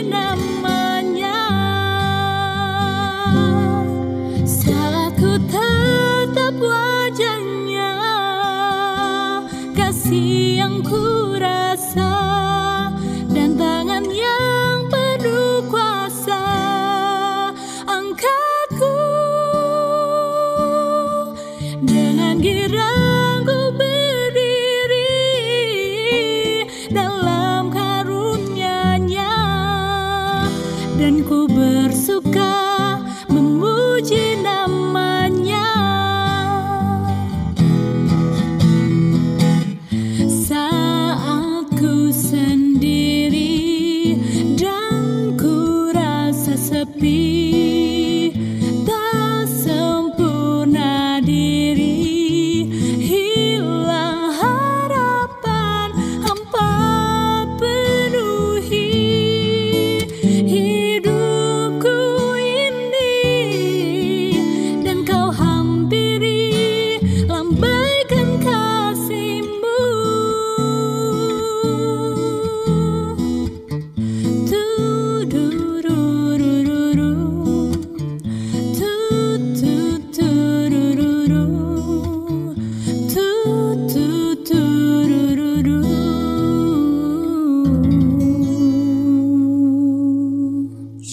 Nam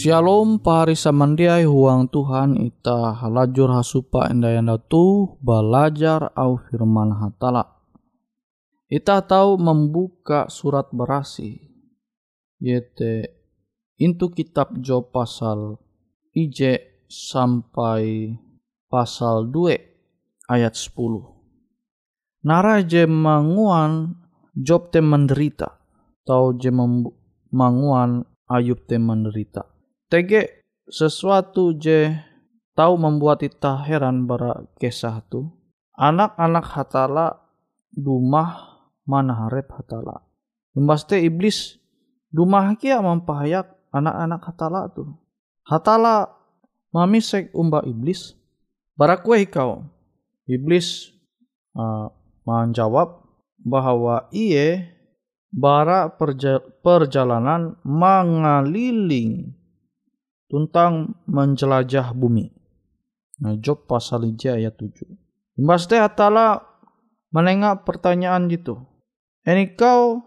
Shalom pari samandiai huang Tuhan ita halajur hasupa endayanda tu belajar au firman hatala. Ita tahu membuka surat berasi. Yete into kitab Job pasal IJ sampai pasal 2 ayat 10. Nara je manguan Job te menderita. Tau je manguan Ayub te menderita Tege sesuatu je tahu membuat kita heran bara kisah tu. Anak-anak hatala dumah mana harap hatala. Imbaste iblis dumah kia mempahayak anak-anak hatala tu. Hatala mamisek umba iblis. Barakwe kau. Iblis uh, menjawab bahwa ia bara perja perjalanan mengeliling tentang menjelajah bumi. Nah, Job pasal ija ayat 7. Imbas teh atala menengah pertanyaan gitu. Ini kau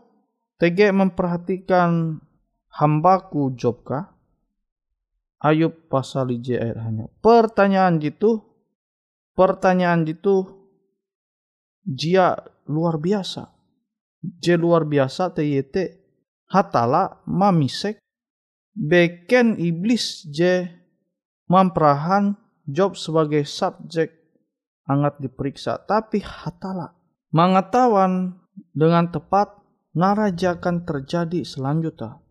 tege memperhatikan hambaku Job kah? Ayub pasal ija ayat hanya. Pertanyaan gitu, pertanyaan gitu jia luar biasa. Je luar biasa te yete hatala mamisek beken iblis je memperahan Job sebagai subjek hangat diperiksa. Tapi hatala mengetahuan dengan tepat naraja akan terjadi selanjutnya.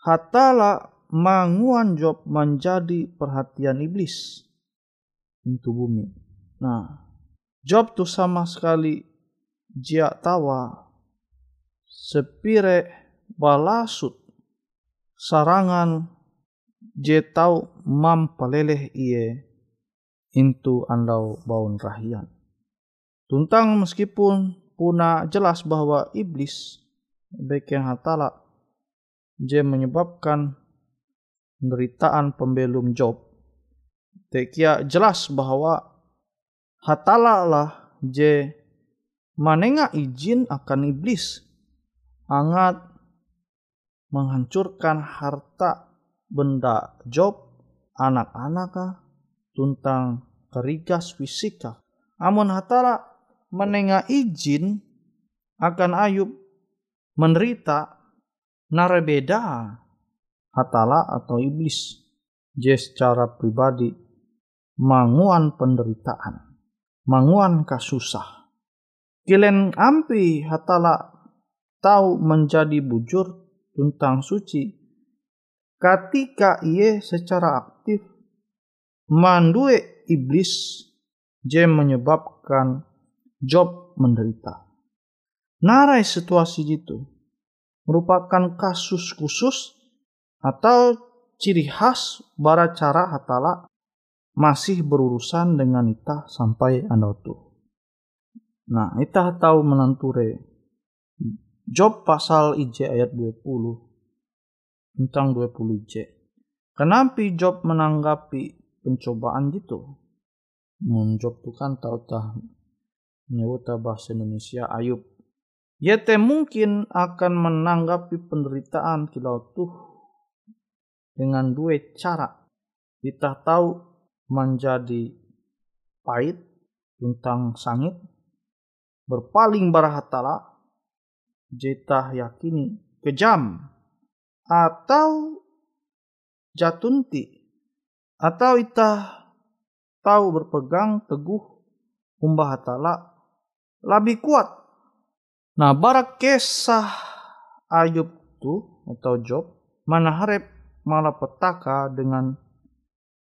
Hatala manguan Job menjadi perhatian iblis untuk bumi. Nah Job tuh sama sekali jia tawa sepire balasut sarangan je tau mampaleleh iye intu andau baun rahian. Tuntang meskipun puna jelas bahwa iblis baik yang hatala je menyebabkan penderitaan pembelum Job. Tekia jelas bahwa hatala lah je manenga izin akan iblis angat menghancurkan harta benda Job, anak-anak tuntang kerigas fisika. Amun hatala menengah izin akan Ayub menderita narebeda hatala atau iblis je secara pribadi manguan penderitaan manguan kasusah kilen ampi hatala tahu menjadi bujur tentang suci ketika ia secara aktif mandue iblis je menyebabkan Job menderita. Narai situasi itu merupakan kasus khusus atau ciri khas bara cara hatala masih berurusan dengan ita sampai anda tuh. Nah, ita tahu menanture Job pasal IJ ayat 20 tentang 20 IJ. Kenapa Job menanggapi pencobaan gitu? Mun Job tuh kan tahu tah nyebut bahasa Indonesia Ayub. Teh mungkin akan menanggapi penderitaan kilau tuh dengan dua cara. Kita tahu menjadi pahit tentang sangit berpaling barahatala jeta yakini kejam atau jatunti atau itah tahu berpegang teguh umbah hatala lebih kuat. Nah, barak kisah Ayub tu atau Job mana harap malah petaka dengan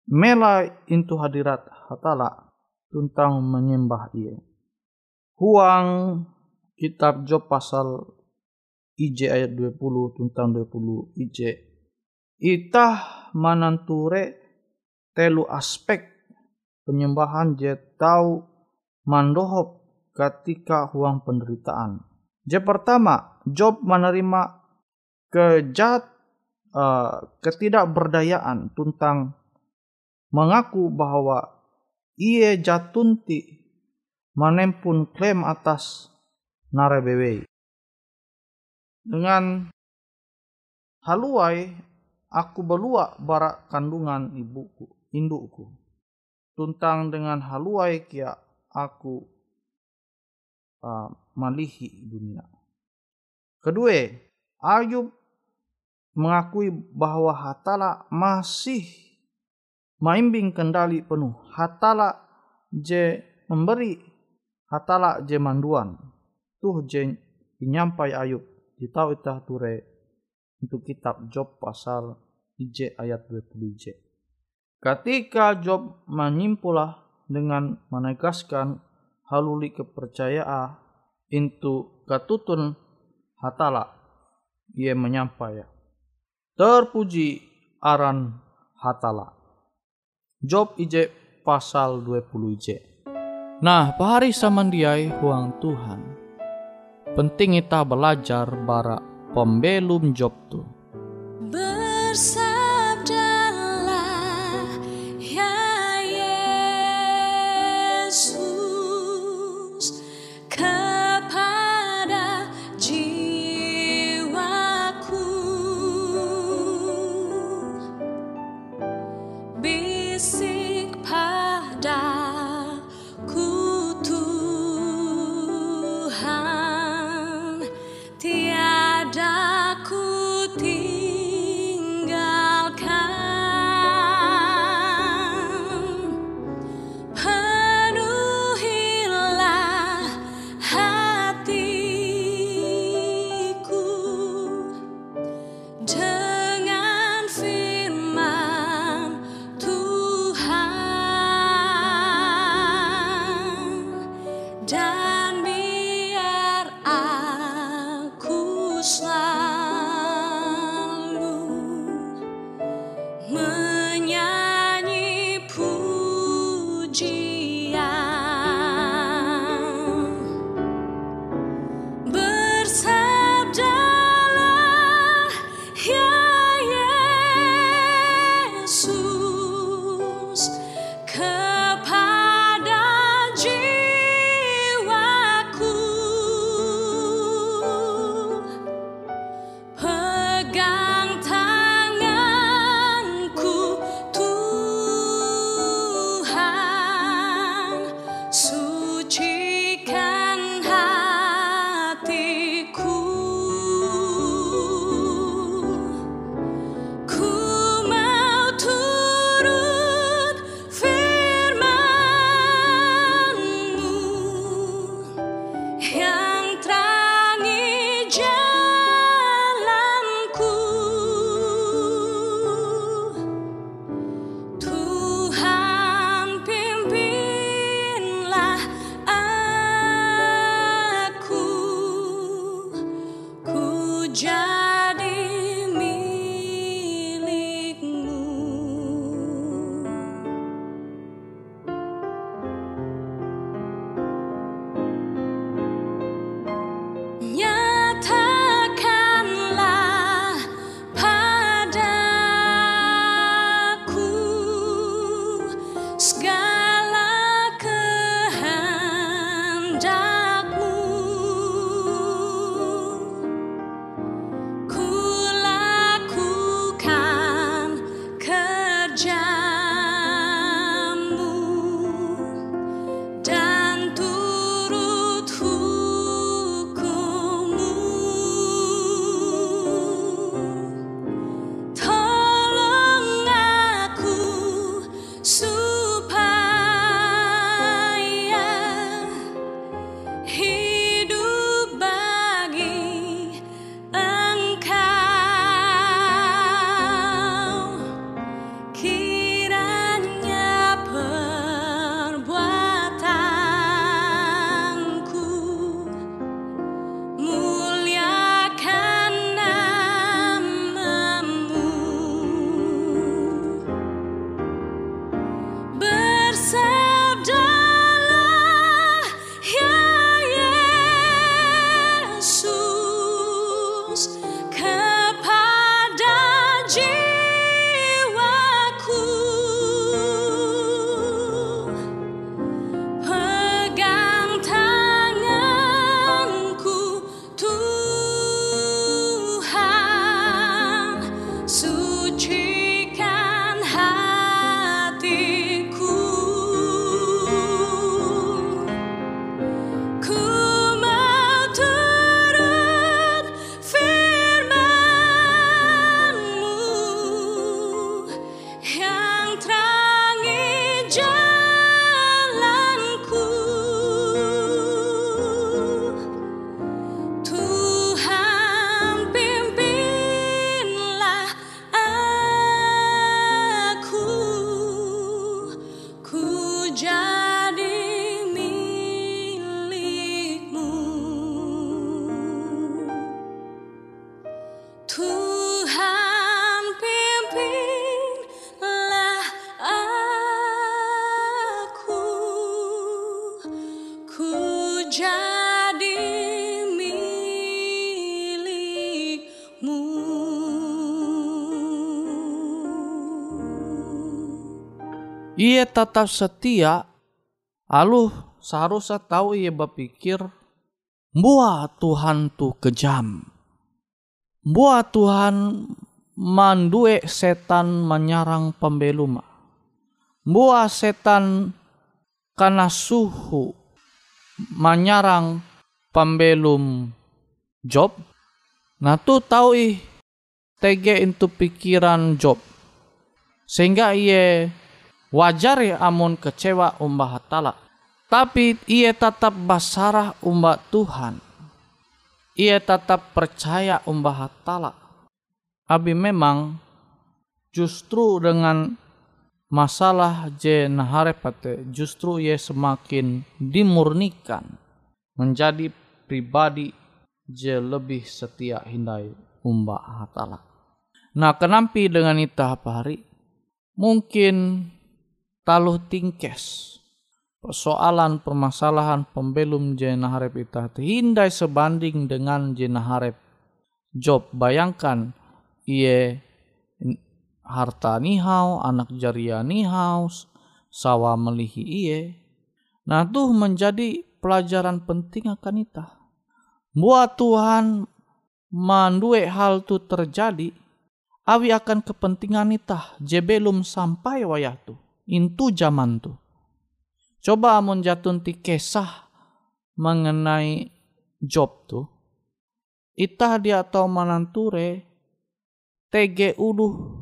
mela intu hadirat hatala tentang menyembah ia. Huang kitab Job pasal IJ ayat 20 tentang 20 IJ itah mananture telu aspek penyembahan je tahu mandohop ketika huang penderitaan. Je pertama, Job menerima kejat uh, ketidakberdayaan tentang mengaku bahwa ia jatunti menempun klaim atas narebewe. Dengan haluai aku belua barak kandungan ibuku, indukku. Tuntang dengan haluai kia aku uh, malihi dunia. Kedua, Ayub mengakui bahwa Hatala masih maimbing kendali penuh. Hatala je memberi, Hatala je manduan tuh jen nyampai Ayub tahu itah ture untuk kitab Job pasal IJ ayat 20 IJ. Ketika Job menyimpulah dengan menegaskan haluli kepercayaan itu katutun hatala ia menyampai terpuji aran hatala. Job IJ pasal 20 IJ. Nah, pahari samandiai huang Tuhan penting kita belajar bara pembelum job tuh. Bersabdalah ia tetap setia aluh seharusnya tahu ia berpikir buah Tuhan tu kejam. Buah Tuhan mandue setan menyarang pembelum buah setan karena suhu menyarang pembelum Job. Nah tu tahu ih tege itu pikiran Job. Sehingga ia wajar ya amun kecewa umbah hatala tapi ia tetap basarah umbah Tuhan ia tetap percaya umbah hatala abi memang justru dengan masalah je naharepate justru ia semakin dimurnikan menjadi pribadi je lebih setia hindai umbah hatala. Nah, kenampi dengan ita hari? Mungkin taluh tingkes. Persoalan permasalahan pembelum jena harap ita hindai sebanding dengan jena harap job bayangkan iye harta nihau anak jaria nihau sawa melihi iye. Nah tuh menjadi pelajaran penting akan ita buat Tuhan mandue hal tu terjadi awi akan kepentingan itah je belum sampai wayah tu intu zaman tu. Coba amun jatun ti kesah mengenai job tu itah dia atau mananture tege uluh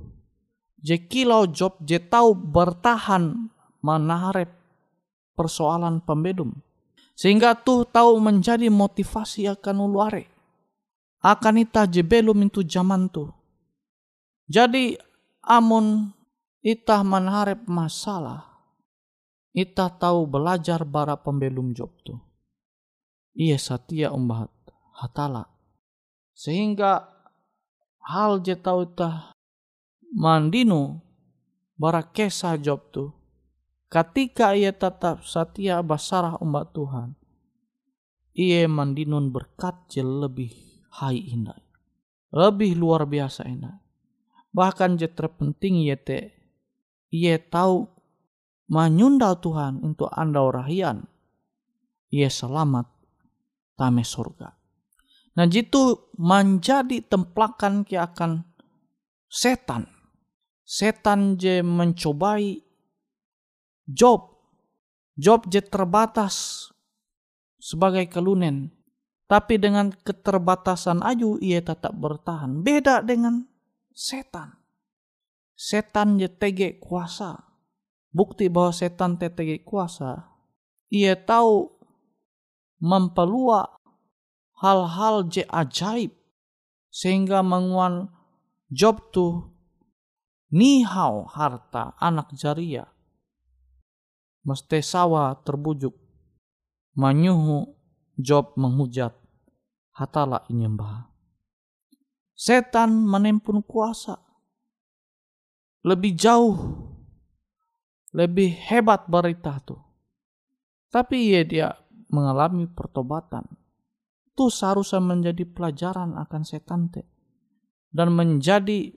je kilau job je tahu bertahan menaharep persoalan pembedum. Sehingga tuh tahu menjadi motivasi akan uluare akan ita je belum itu zaman tu. Jadi amun itah menharap masalah, itah tahu belajar bara pembelum job tu. Iya setia umbat hatala. Sehingga hal je tahu itah mandinu bara kesah job tu. Ketika ia tetap setia basarah umbat Tuhan. Ia mandinun berkat je lebih hai indah. Lebih luar biasa indah bahkan je terpenting ye te ye tahu menyundal Tuhan untuk anda orahian ye selamat tame surga. Nah jitu menjadi templakan ki akan setan. Setan je mencobai job. Job je terbatas sebagai kelunen. Tapi dengan keterbatasan aju ia tetap bertahan. Beda dengan setan. Setan tege kuasa. Bukti bahwa setan tege kuasa. Ia tahu mempelua hal-hal je ajaib. Sehingga menguan job tu nihau harta anak jaria. Mesti sawa terbujuk. Manyuhu job menghujat. Hatala inyembah setan menempun kuasa. Lebih jauh, lebih hebat berita tuh. Tapi ya dia mengalami pertobatan. Itu seharusnya menjadi pelajaran akan setan te. Dan menjadi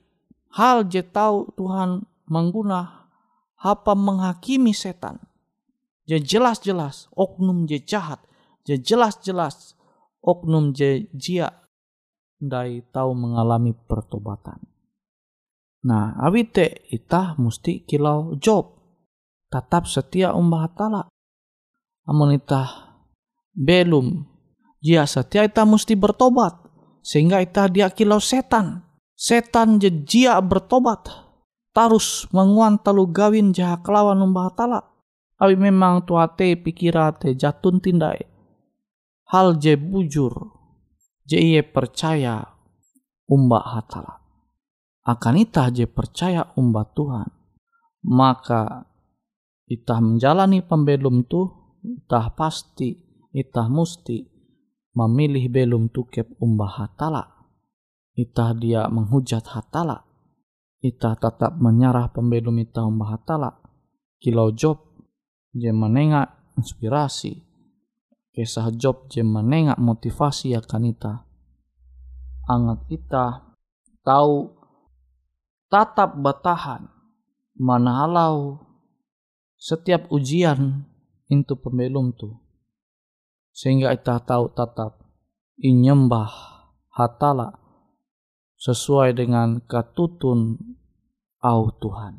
hal je tahu Tuhan mengguna apa menghakimi setan. Je jelas-jelas oknum je jahat. Je jelas-jelas oknum je jia dai tahu mengalami pertobatan. Nah, awite itah mesti kilau job. Tetap setia umbah tala. Amun itah belum jia setia itah mesti bertobat. Sehingga itah dia kilau setan. Setan je jia bertobat. Tarus menguan talu gawin jaha kelawan umbah tala. Awi memang tuate pikirate jatun tindai. Hal je bujur je percaya umba hatala. Akan itah je percaya umba Tuhan. Maka itah menjalani pembelum tu, itah pasti, itah musti memilih belum tukep umba hatala. Itah dia menghujat hatala. Itah tetap menyerah pembelum itah umba hatala. Kilau Job, je menengah inspirasi Kisah Job je menengak motivasi akan ita. Angat ita tahu tatap batahan, manalau setiap ujian itu pembelum tu. Sehingga kita tahu tatap inyembah hatala sesuai dengan katutun au Tuhan.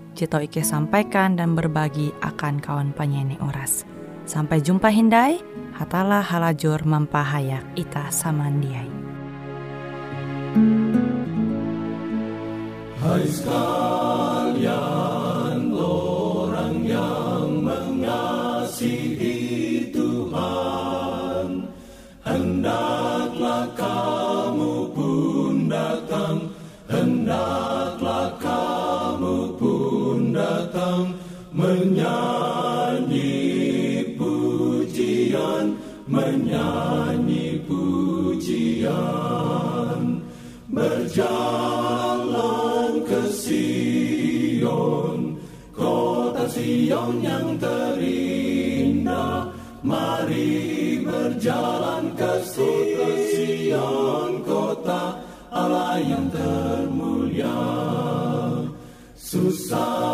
Jito Ike sampaikan dan berbagi akan kawan penyanyi oras. Sampai jumpa Hindai, hatalah halajur mampahayak ita samandiai. Hai sekalian orang yang mengasihi Tuhan Hendaklah kamu Sion Kota Sion yang terindah. Mari berjalan ke Sion Kota Allah yang termulia. Susahlah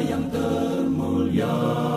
yang termulia